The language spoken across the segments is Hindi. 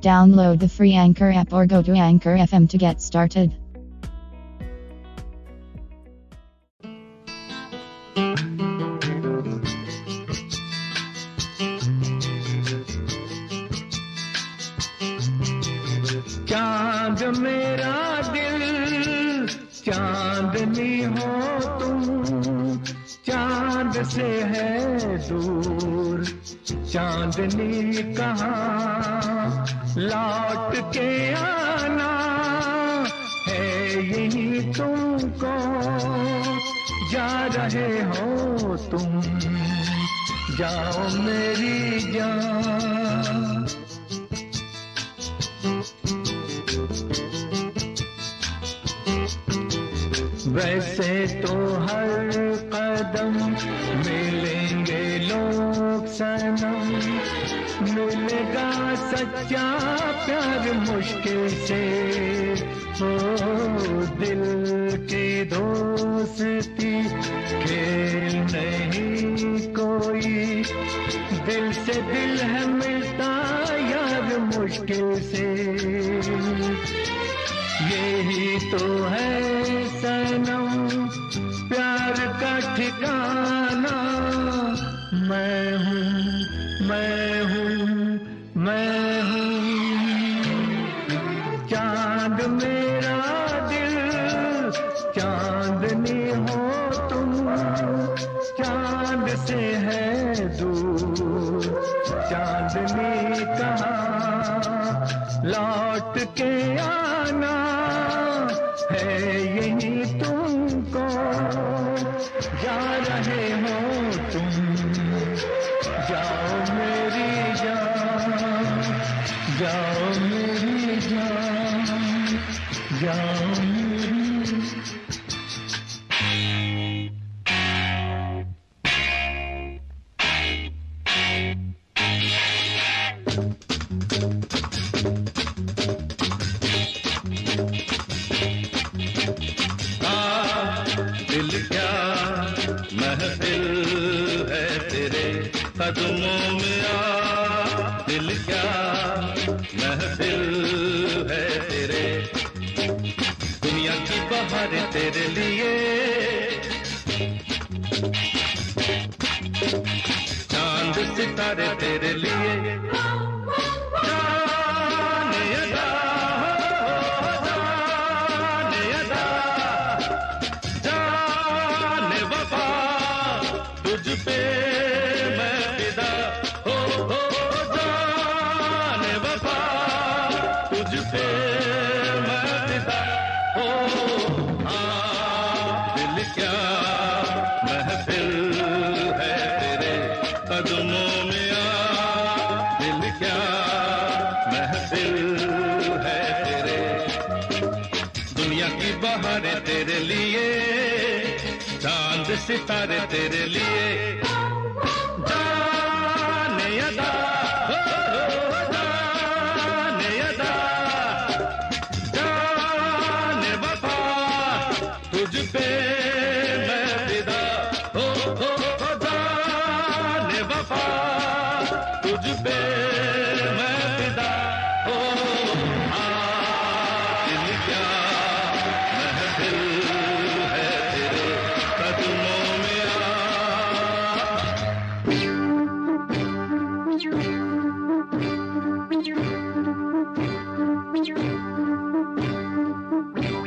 Download the free Anchor app or go to Anchor FM to get started. चांद मेरा दिल चांदनी हो तुम चांद से है दूर चांदनी कहाँ लौट के आना है यही तुमको। जा रहे हो तुम, जाओ मेरी जान। वैसे तो हर सच्चा प्यार मुश्किल से हो दिल की दोस्ती, खेल नहीं कोई। दिल से दिल है मिलता यार मुश्किल से। यही तो है सनम, प्यार का ठिकाना। हो तुम चाँद से है दूर? चांदनी कहा? लौट के आना कदमों में आ? दिल क्या महफिल है दुनिया की बहार तेरे लिए। कदमों में आ दिल क्या महफिल है तेरे? दुनिया की बहारें तेरे लिए, चाँद सितारे तेरे लिए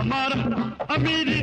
amar a mi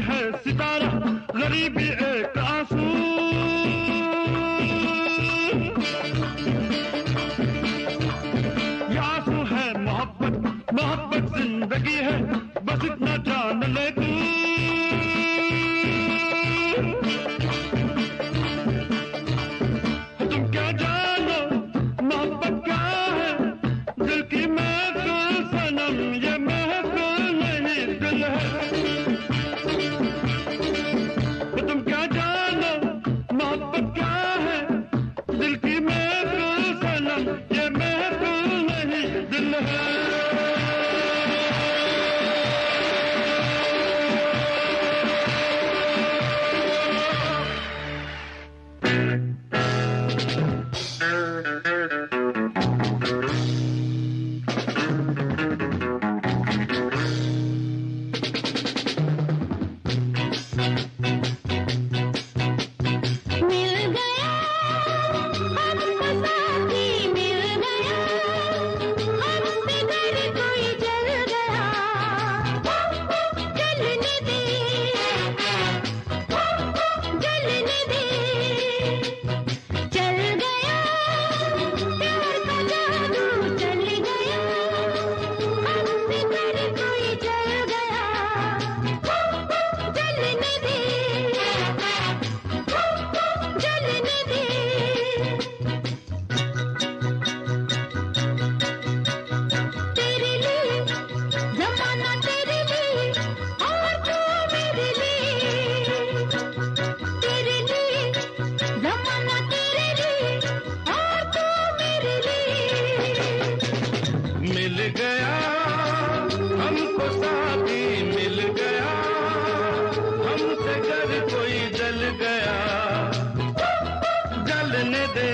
चलने दे।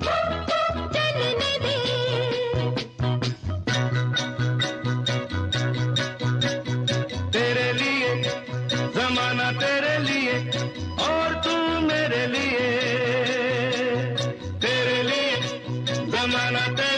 I'm दे तेरे लिए, जमाना तेरे लिए, और तू मेरे लिए। तेरे लिए, जमाना तेरे